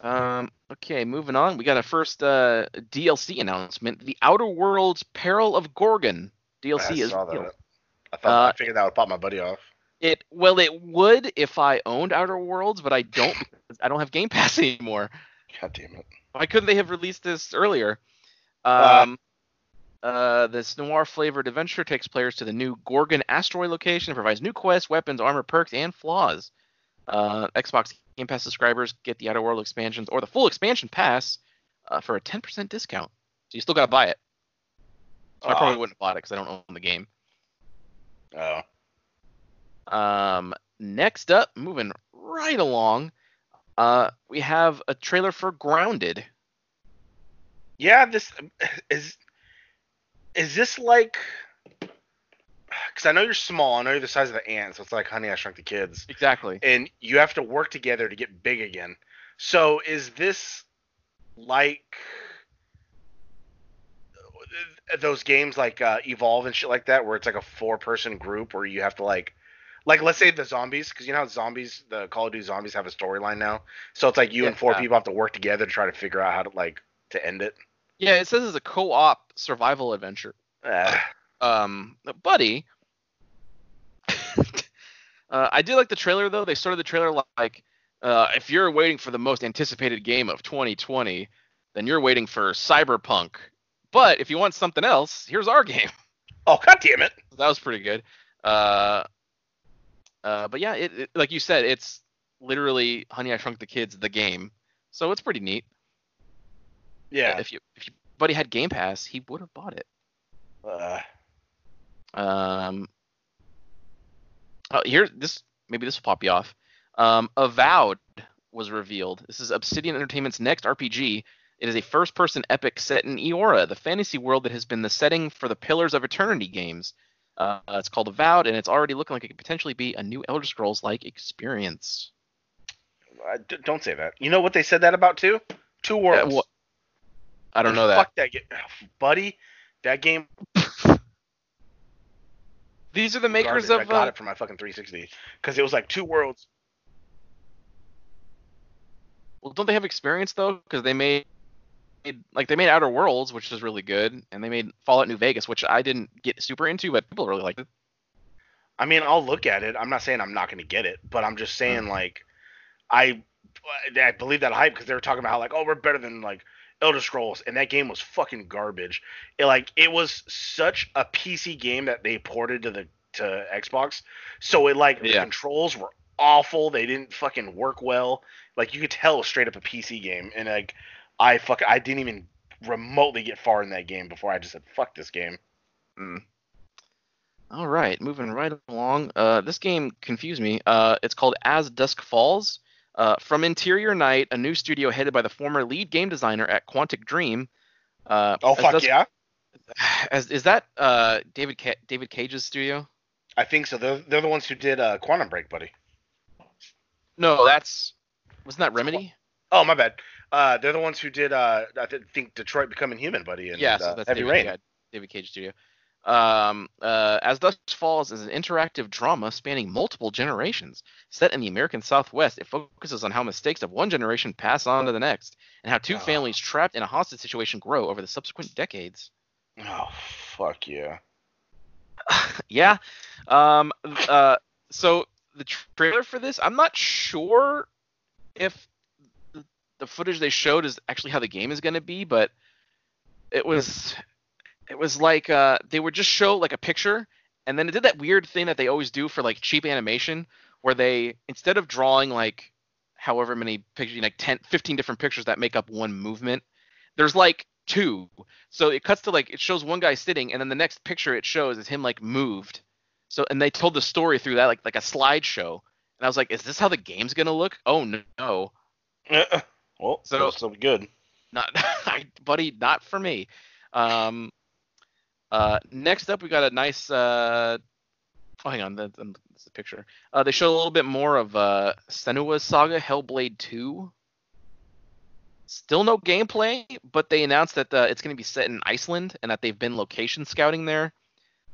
Um. Okay, moving on. We got a first uh, DLC announcement: The Outer Worlds: Peril on Gorgon DLC I is saw that. I thought Uh, I figured that would pop my buddy off. It well, it would if I owned Outer Worlds, but I don't. I don't have Game Pass anymore. God damn it. Why couldn't they have released this earlier? Uh, Um, uh, this noir flavored adventure takes players to the new Gorgon asteroid location and provides new quests, weapons, armor, perks, and flaws. Uh, Xbox Game Pass subscribers get the Outer World expansions or the full expansion pass uh, for a 10% discount. So you still got to buy it. So I probably wouldn't have bought it because I don't own the game. Oh. Um, next up, moving right along, uh, we have a trailer for Grounded. Yeah, this is. Is this like? Because I know you're small. I know you're the size of the ant, so it's like Honey, I Shrunk the Kids, Exactly. and you have to work together to get big again. So is this like those games like uh, Evolve and shit like that, where it's like a four-person group where you have to like Like let's say the zombies, because you know how zombies, the Call of Duty zombies have a storyline now. So it's like you and four Yeah. people have to work together to try to figure out how to like to end it. Yeah, it says it's a co-op survival adventure. Uh, Um, buddy. uh, I did like the trailer though. They started the trailer like, uh, if you're waiting for the most anticipated game of 2020, then you're waiting for Cyberpunk. But if you want something else, here's our game. oh god damn it! that was pretty good. Uh, uh, but yeah, it, it like you said, it's literally Honey I Shrunk the Kids the game, so it's pretty neat. Yeah. If you if your buddy had Game Pass, he would have bought it. Uh, Um, oh, here, this maybe this will pop you off. Um, Avowed was revealed. This is Obsidian Entertainment's next RPG. It is a first-person epic set in Eora, the fantasy world that has been the setting for the Pillars of Eternity games. Uh, it's called Avowed, and it's already looking like it could potentially be a new Elder Scrolls-like experience. I- d- don't say that. You know what they said that about too? Two worlds. wha- I don't know that. Fuck that game, buddy. That game. These are the makers garbage. of. I got Uh, it for my fucking 360 because it was like two worlds. well, don't they have experience though? Because they made, like, they made Outer Worlds, which is really good, and they made Fallout New Vegas, which I didn't get super into, but people really liked it. I mean, I'll look at it. I'm not saying I'm not going to get it, but I'm just saying like, I I believe that hype because they were talking about how like, oh, we're better than like Elder Scrolls, and that game was fucking garbage. It like it was such a PC game that they ported to the to Xbox, so it like the controls were awful. They didn't fucking work well. Like you could tell it was straight up a PC game, and like I fuck I didn't even remotely get far in that game before I just said fuck this game. Mm. All right, moving right along. Uh, this game confused me. Uh, it's called As Dusk Falls. Uh, from Interior Night, a new studio headed by the former lead game designer at Quantic Dream. Uh, Oh fuck yeah! As, is that uh, David Ca- David Cage's studio? I think so. They're, they're the ones who did uh, Quantum Break, buddy. No, that's wasn't that Remedy? Oh my bad. Uh, they're the ones who did uh, I th- think Detroit Becoming Human, buddy, and yeah, so uh, that's Heavy David, Rain. yeah, David Cage Studio. Um, uh, As Dusk Falls is an interactive drama spanning multiple generations. Set in the American Southwest, it focuses on how mistakes of one generation pass on to the next, and how two Ah. families trapped in a hostage situation grow over the subsequent decades. Oh fuck yeah! yeah. Um. Uh. So the trailer for this, I'm not sure if the footage they showed is actually how the game is going to be, but it was it was like uh they would just show like a picture and then it did that weird thing that they always do for like cheap animation where they instead of drawing like however many pictures like 10 15 different pictures that make up one movement there's like two. So it cuts to like it shows one guy sitting and then the next picture it shows is him like moved. So and they told the story through that like like a slideshow. And i was like is this how the game's gonna look? Oh no. Well, So- so good. not buddy not for me. Um uh next up we got a nice uh oh hang on that, that's the picture uh they show a little bit more of uh senua's saga hellblade 2 still no gameplay but they announced that uh, it's going to be set in iceland and that they've been location scouting there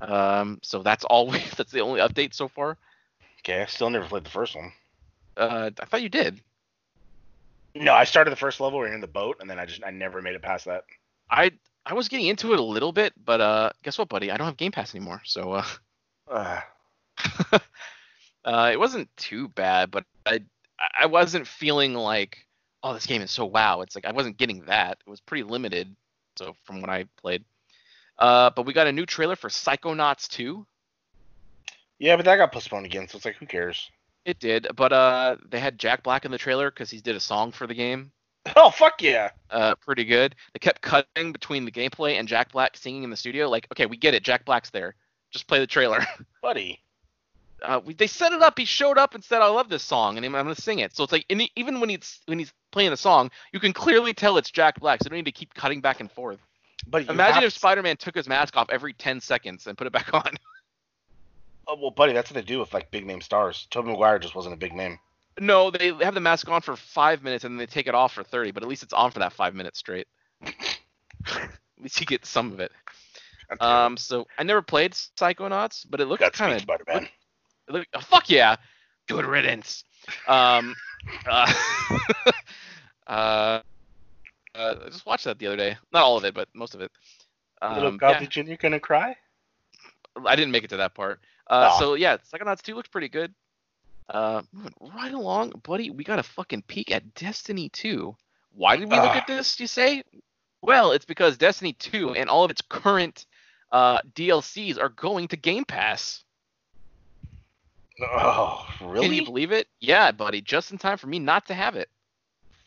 um so that's all we that's the only update so far Okay, I still never played the first one. uh i thought you did No, I started the first level. We are in the boat, and then I just I never made it past that. i i was getting into it a little bit but uh guess what buddy i don't have game pass anymore so uh Uh, uh, it wasn't too bad, but I I wasn't feeling like oh this game is so wow. It's like I wasn't getting that. It was pretty limited. So from what I played, uh, but we got a new trailer for Psychonauts 2. yeah, but that got postponed again, so it's like who cares? It did, but uh, they had Jack Black in the trailer because he did a song for the game. Oh fuck yeah! Uh, pretty good. They kept cutting between the gameplay and Jack Black singing in the studio. Like, okay, we get it. Jack Black's there. Just play the trailer. Buddy. uh, we, they set it up. He showed up and said, "I love this song," and I'm going to sing it. So it's like, even when he's when he's playing the song, you can clearly tell it's Jack Black. So you don't need to keep cutting back and forth. But Imagine if to- Spider-Man took his mask off every 10 seconds and put it back on. Oh, well, buddy, that's what they do with like big name stars. Tobey Maguire just wasn't a big name. No, they have the mask on for five minutes and then they take it off for 30, but at least it's on for that five minutes straight. at least you get some of it. I'm. Um, so I never played Psychonauts, but it looked kind of Spider-Man. Look- oh, fuck yeah, good riddance. Um, uh, uh, uh, I just watched that the other day. Not all of it, but most of it. Little Um, Goblin yeah, Jr. gonna cry? I didn't make it to that part. Uh, so yeah, Psychonauts 2 looks pretty good. Uh, moving right along, buddy, we got a fucking peek at Destiny 2. Why did we look Ah. at this? You say? Well, it's because Destiny 2 and all of its current uh, DLCs are going to Game Pass. Oh, really? Can you believe it? Yeah, buddy, just in time for me not to have it.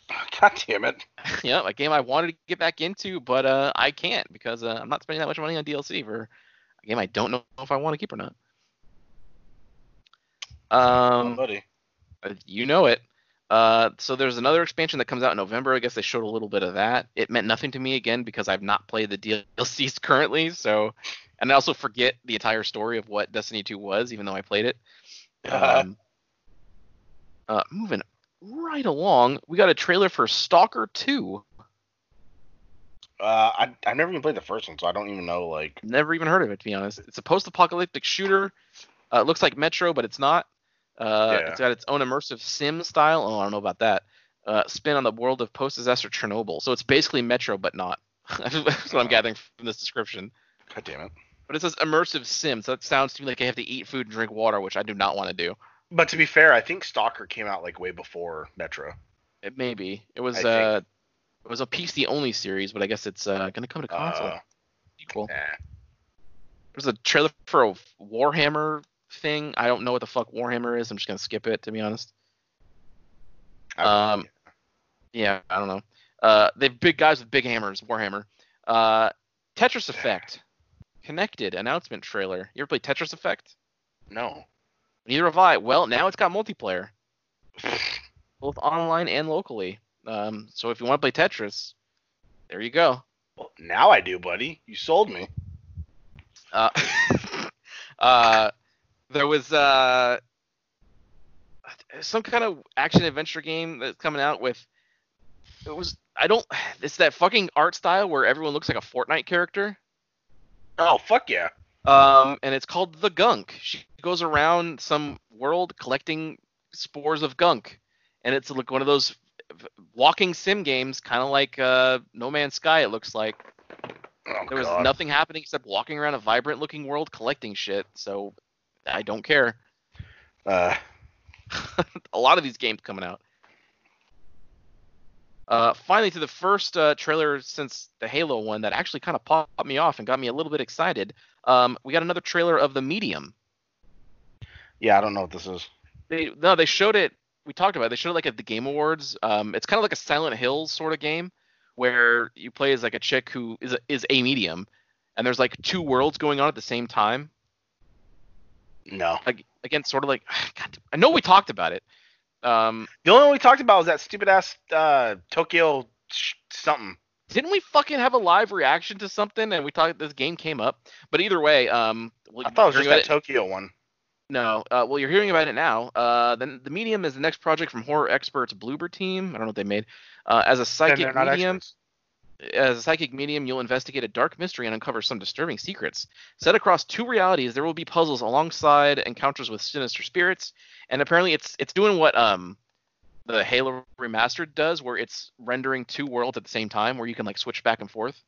God damn it. yeah, a game I wanted to get back into, but uh, I can't because uh, I'm not spending that much money on DLC for a game I don't know if I want to keep or not. Um, buddy. Uh, You know it. Uh, so there's another expansion that comes out in November. I guess they showed a little bit of that. It meant nothing to me again because I've not played the DLCs currently. So, and I also forget the entire story of what Destiny 2 was, even though I played it. Um, uh, moving right along, we got a trailer for Stalker 2. Uh, I I never even played the first one, so I don't even know like. Never even heard of it to be honest. It's a post-apocalyptic shooter. Uh, it looks like Metro, but it's not. Uh, Yeah. It's got its own immersive sim style. Oh, I don't know about that. Uh, spin on the world of post-disaster Chernobyl. So it's basically Metro, but not. That's what I'm gathering from this description. God damn it. But it says immersive sim, so it sounds to me like I have to eat food and drink water, which I do not want to do. But to be fair, I think Stalker came out like way before Metro. It may be. It was uh, it was a PC only series, but I guess it's uh, gonna come to console. Uh, Equal. nah. There's a trailer for a Warhammer thing. I don't know what the fuck Warhammer is. I'm just gonna skip it to be honest. Um, Yeah, I don't know. Uh, they have big guys with big hammers. Warhammer. Uh, Tetris Effect. Connected announcement trailer. You ever play Tetris Effect? no. Neither have I. Well, now it's got multiplayer, both online and locally. Um, so if you want to play Tetris, there you go. Well, now I do, buddy. You sold me. Uh, uh, there was uh, some kind of action adventure game that's coming out with. It was I don't. It's that fucking art style where everyone looks like a Fortnite character. Oh fuck yeah. Um, and it's called the Gunk. She goes around some world collecting spores of gunk, and it's like one of those walking sim games, kind of like uh, No Man's Sky. It looks like. Oh There was god. nothing happening except walking around a vibrant looking world collecting shit, so I don't care. Uh, a lot of these games coming out. Uh, finally, to the first uh, trailer since the Halo one that actually kind of popped me off and got me a little bit excited. Um, we got another trailer of the Medium. yeah, I don't know what this is. They no, they showed it. We talked about it. They showed it like at the Game Awards. Um, it's kind of like a Silent Hills sort of game where you play as like a chick who is a, is a medium, and there's like two worlds going on at the same time. No. Ag- Again, sort of like God, I know we talked about it. Um, The only one we talked about was that stupid ass uh, Tokyo sh- something. didn't we fucking have a live reaction to something and we talked this game came up? But either way, um, well, I thought it was just that about Tokyo one. No, uh, well, you're hearing about it now. Uh, then the medium is the next project from horror experts Bloober Team. I don't know what they made. Uh, as a psychic medium, experts. As a psychic medium, you'll investigate a dark mystery and uncover some disturbing secrets. Set across two realities, there will be puzzles alongside encounters with sinister spirits. And apparently, it's it's doing what um the Halo remastered does, where it's rendering two worlds at the same time, where you can like switch back and forth.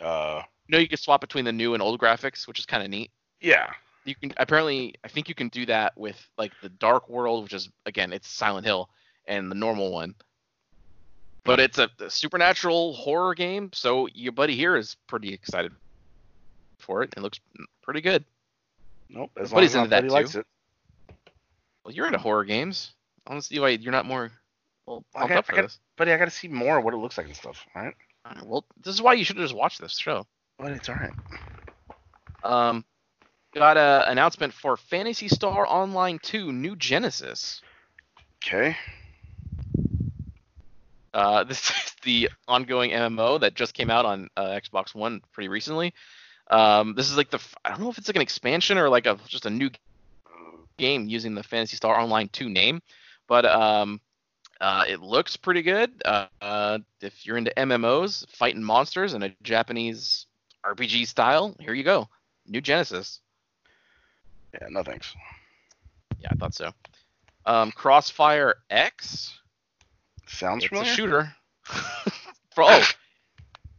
Uh, You know, you can swap between the new and old graphics, which is kind of neat. yeah. You can apparently, I think you can do that with like the Dark World, which is again, it's Silent Hill, and the normal one. But it's a, a supernatural horror game, so your buddy here is pretty excited for it. It looks pretty good. Nope. As he's as into that buddy too. likes it. Well, you're into horror games. I don't see why you're not more well, I got- up for I got- this. Buddy, I got to see more of what it looks like and stuff. All right. All right, well, this is why you should just watch this show. But it's all right. Um, got a announcement for Phantasy Star Online 2 New Genesis. Okay. Uh, this is the ongoing MMO that just came out on uh, Xbox One pretty recently. Um, this is like the I don't know if it's like an expansion or like a just a new game using the Phantasy Star Online 2 name, but um, uh, it looks pretty good. Uh, uh, if you're into MMOs, fighting monsters in a Japanese RPG style, here you go. New Genesis. Yeah. No thanks. Yeah, I thought so. Um, Crossfire X. Sounds It's familiar. a shooter. For, oh,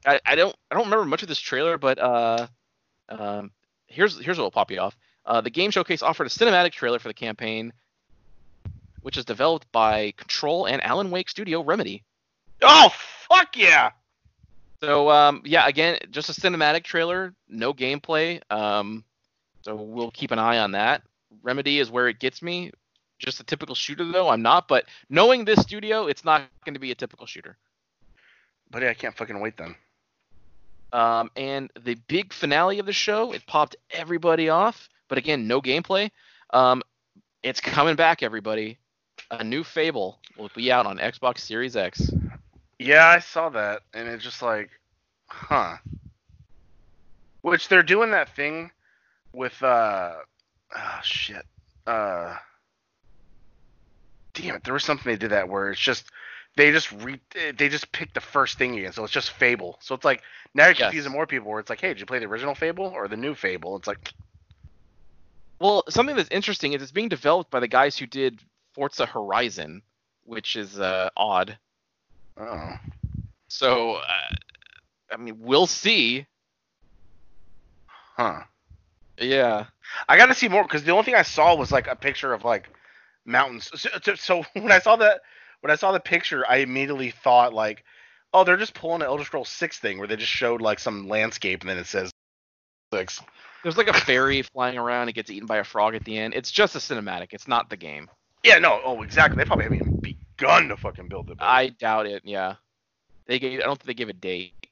I, I don't I don't remember much of this trailer, but uh, um, here's here's what will pop you off. Uh, the game showcase offered a cinematic trailer for the campaign, which is developed by Control and Alan Wake Studio Remedy. Oh fuck yeah! So um, yeah, again, just a cinematic trailer, no gameplay. Um, so we'll keep an eye on that. Remedy is where it gets me. Just a typical shooter though, I'm not. But knowing this studio, it's not going to be a typical shooter. Buddy, I can't fucking wait then. Um, and the big finale of the show, it popped everybody off. But again, no gameplay. Um, it's coming back, everybody. A new Fable will be out on Xbox Series X. Yeah, I saw that, and it's just like, huh. Which they're doing that thing with uh, oh shit, uh, damn it, there was something they did that where it's just they just re they just picked the first thing again, so it's just Fable. So it's like now you're Yes. confusing more people where it's like, hey, did you play the original Fable or the new Fable? It's like, Well, something that's interesting is it's being developed by the guys who did Forza Horizon, which is uh, odd. oh, So, uh, I mean, we'll see. huh. Yeah. I got to see more because the only thing I saw was like a picture of like mountains. So, so, when I saw that, when I saw the picture, I immediately thought like, oh, they're just pulling an Elder Scrolls Six thing where they just showed like some landscape and then it says six. There's like a fairy flying around. It gets eaten by a frog at the end. It's just a cinematic. It's not the game. Yeah, no, oh, exactly. They probably haven't even begun to fucking build it. I doubt it. Yeah. They gave. I don't think they gave a date.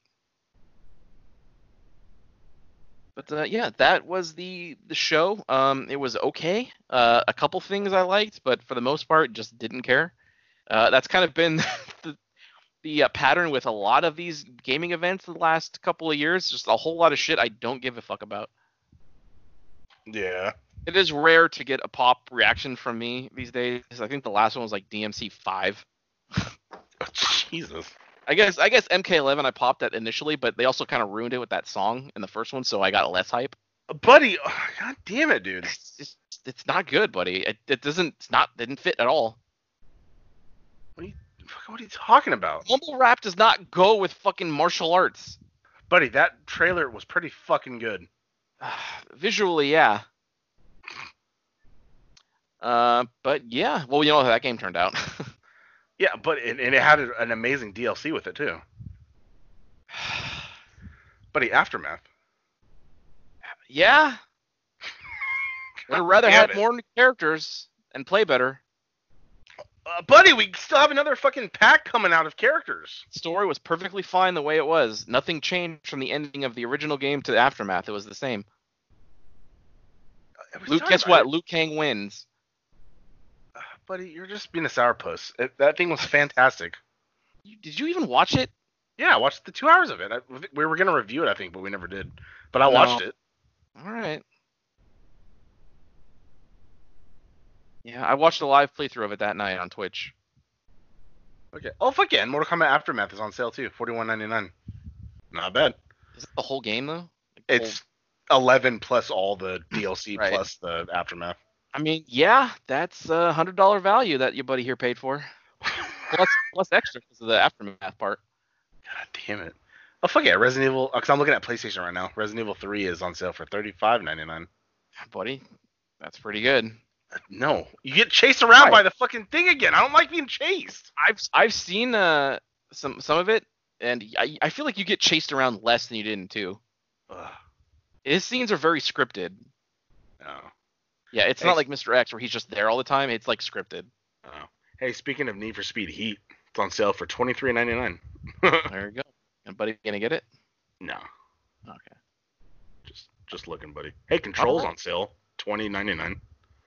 But uh, yeah, that was the the show. Um, it was okay. Uh, a couple things I liked, but for the most part, just didn't care. Uh, that's kind of been the the uh, pattern with a lot of these gaming events the last couple of years. Just a whole lot of shit I don't give a fuck about. yeah. It is rare to get a pop reaction from me these days. I think the last one was like DMC five. Oh, Jesus. I guess I guess MK11 I popped that initially, but they also kind of ruined it with that song in the first one, so I got less hype. Buddy, oh, god damn it, dude. It's just it's not good, buddy. It, it doesn't it's not didn't fit at all. Fuck, What are you talking about? Mumble rap does not go with fucking martial arts. Buddy, that trailer was pretty fucking good. Visually, yeah. Uh, but yeah, well, you know how that game turned out. Yeah, but it, and it had an amazing DLC with it too. Buddy, Aftermath. yeah, would have rather had it. more characters and play better. Uh, buddy, we still have another fucking pack coming out of characters. Story was perfectly fine the way it was. Nothing changed from the ending of the original game to the aftermath. It was the same. Uh, Luke, guess what? Liu Kang wins. Buddy, you're just being a sourpuss. It, that thing was fantastic. You- Did you even watch it? Yeah, I watched the two hours of it. I, we were gonna review it, I think, but we never did. But I No. watched it. All right. Yeah, I watched a live playthrough of it that night on Twitch. Okay. Oh fuck yeah! And Mortal Kombat Aftermath is on sale too, forty one ninety nine. Not bad. Is it the whole game though? Like, the whole- It's eleven plus all the DLC Right. plus the Aftermath. I mean, yeah, that's a hundred dollar value that your buddy here paid for, plus plus extra because of the aftermath part. God damn it. Oh fuck yeah! Resident Evil. Uh, because I'm looking at PlayStation right now. Resident Evil Three is on sale for thirty five ninety nine. Ah, buddy, that's pretty good. Uh, no, you get chased around Right. by the fucking thing again. I don't like being chased. I've I've seen uh some some of it, and I I feel like you get chased around less than you did in two. Ugh, His scenes are very scripted. no. Yeah, it's Hey. not like Mr. X where he's just there all the time. It's like scripted. Oh. Hey, speaking of Need for Speed Heat, it's on sale for twenty three ninety nine. There you go. And buddy, gonna get it? no, Okay. just just looking, buddy. Hey, Controls on sale, twenty ninety nine.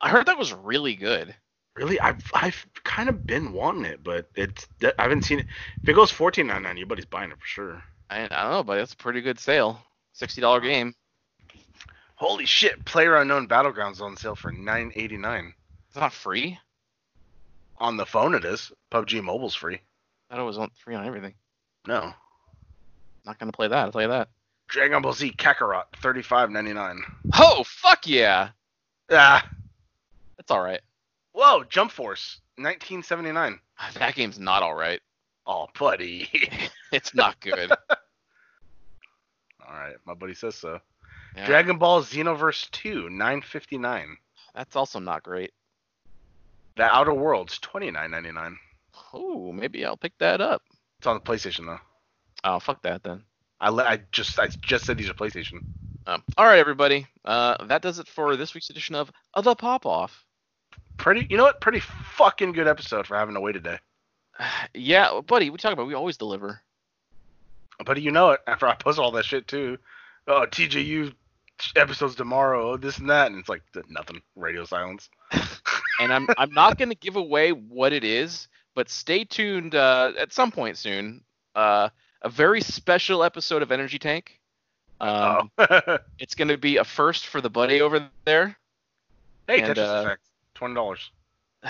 I heard that was really good. Really, I've I've kind of been wanting it, but it's I haven't seen it. If it goes fourteen ninety nine, anybody's buying it for sure. I, I don't know, but it's a pretty good sale. Sixty dollar game. Holy shit! Player Unknown Battlegrounds on sale for nine eighty nine. It's not free. On the phone, it is. PUBG Mobile's free. I thought it was on, free on everything. No. Not gonna play that. I'll tell you that. Dragon Ball Z Kakarot thirty five ninety nine. Oh fuck yeah! Ah, That's all right. Whoa, Jump Force, 1979. That game's not all right. Oh, buddy. It's not good. All right, my buddy says so. Yeah, Dragon Ball Xenoverse 2, 959. That's also not great. The Outer Worlds, 29.99. Oh, maybe I'll pick that up. It's on the PlayStation though. Oh, fuck that then. I le- I just I just said these are PlayStation. Um, all right, everybody. Uh, that does it for this week's edition of The Pop Off. Pretty, you know what? Pretty fucking good episode for having to wait today. Yeah, buddy, we talk about we always deliver. Buddy, you know it. After I post all that shit too. Oh, TJU episodes tomorrow. This and that, and it's like nothing. Radio silence. and I'm I'm not going to give away what it is, but stay tuned uh, at some point soon. Uh, a very special episode of Energy Tank. Um, oh. It's going to be a first for the buddy over there. hey, And, Tetris uh, Effect, twenty dollars.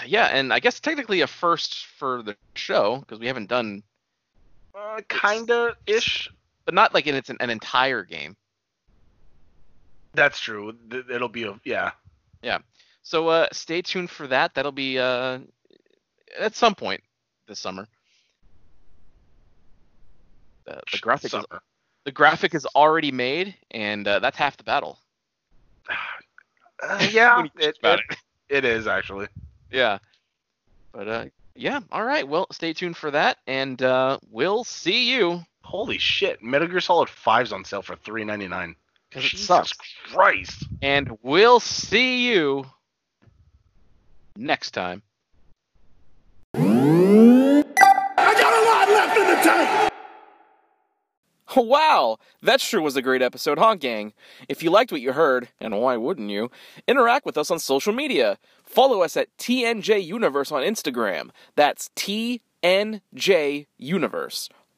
Yeah, and I guess technically a first for the show because we haven't done, Uh, kinda ish. but not like in it's an, an entire game. That's true. It'll be a yeah. Yeah. So uh, stay tuned for that. That'll be uh, at some point this summer. The, the graphic is, the graphic is already made, and uh, that's half the battle. Uh, yeah, it, it, it is actually. Yeah. But uh, yeah. All right. Well, stay tuned for that, and uh, we'll see you Holy shit! Metal Gear Solid 5's on sale for three ninety nine. Because it Jesus sucks. Christ! And we'll see you next time. I got a lot left in the tank. Wow, that sure was a great episode, huh, gang? If you liked what you heard, and why wouldn't you, interact with us on social media. Follow us at TNJ Universe on Instagram. That's TNJ Universe.